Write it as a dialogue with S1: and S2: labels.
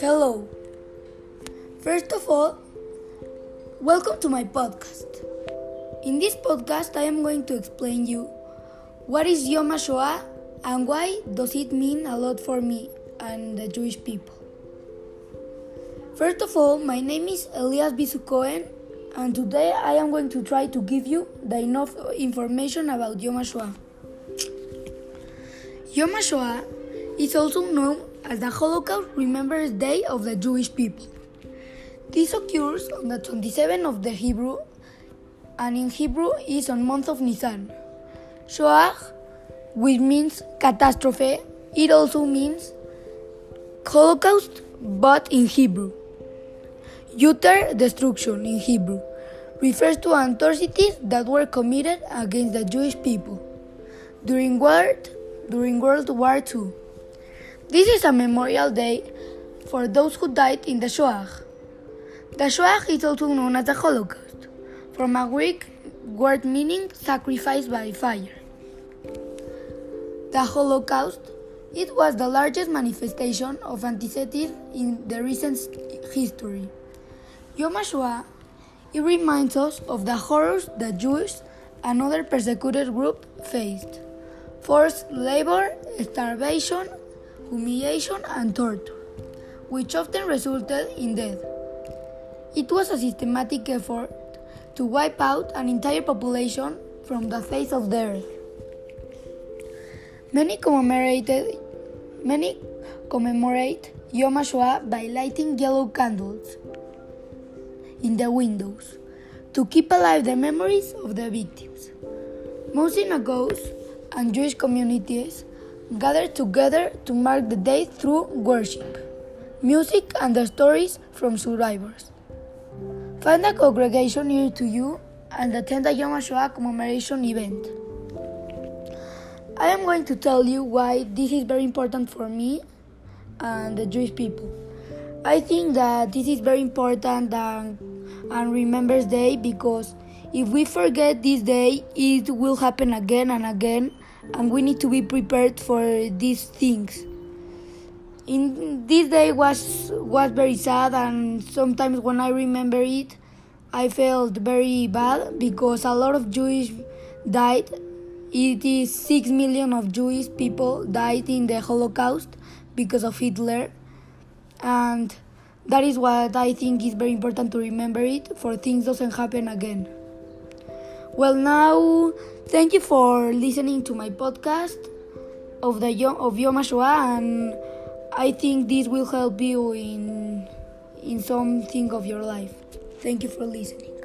S1: Hello. First of all, welcome to my podcast. In this podcast, I am going to explain you what is Yom HaShoah and why does it mean a lot for me and the Jewish people. First of all, my name is Elias Bisu and today I am going to try to give you the enough information about Yom HaShoah. Yom HaShoah is also known as the Holocaust Remembrance Day of the Jewish people. This occurs on the 27th of the Hebrew, and in Hebrew is on month of Nisan. Shoah, which means catastrophe, it also means Holocaust, but in Hebrew. Utter destruction in Hebrew refers to atrocities that were committed against the Jewish people during World, during World War II. This is a memorial day for those who died in the Shoah. The Shoah is also known as the Holocaust, from a Greek word meaning sacrifice by fire. The Holocaust it was the largest manifestation of anti-Semitism in the recent history. Yom HaShoah it reminds us of the horrors that Jews and other persecuted groups faced: forced labor, starvation, humiliation, and torture, which often resulted in death. It was a systematic effort to wipe out an entire population from the face of the earth. Many commemorated many commemorate Yom HaShoah by lighting yellow candles in the windows to keep alive the memories of the victims. Most synagogues and Jewish communities gather together to mark the day through worship, music, and the stories from survivors. Find a congregation near to you and attend the Yom HaShoah commemoration event. I am going to tell you why this is very important for me and the Jewish people. I think that this is very important and, and Remembrance Day because if we forget this day, it will happen again and again, and we need to be prepared for these things. In this day was was very sad, and sometimes when I remember it, I felt very bad because a lot of Jewish died. It is six million of Jewish people died in the Holocaust because of Hitler, and that is what I think is very important to remember it for things doesn't happen again. Well, now, thank you for listening to my podcast of the Yom, of Yom HaShoah, and I think this will help you in in something of your life. Thank you for listening.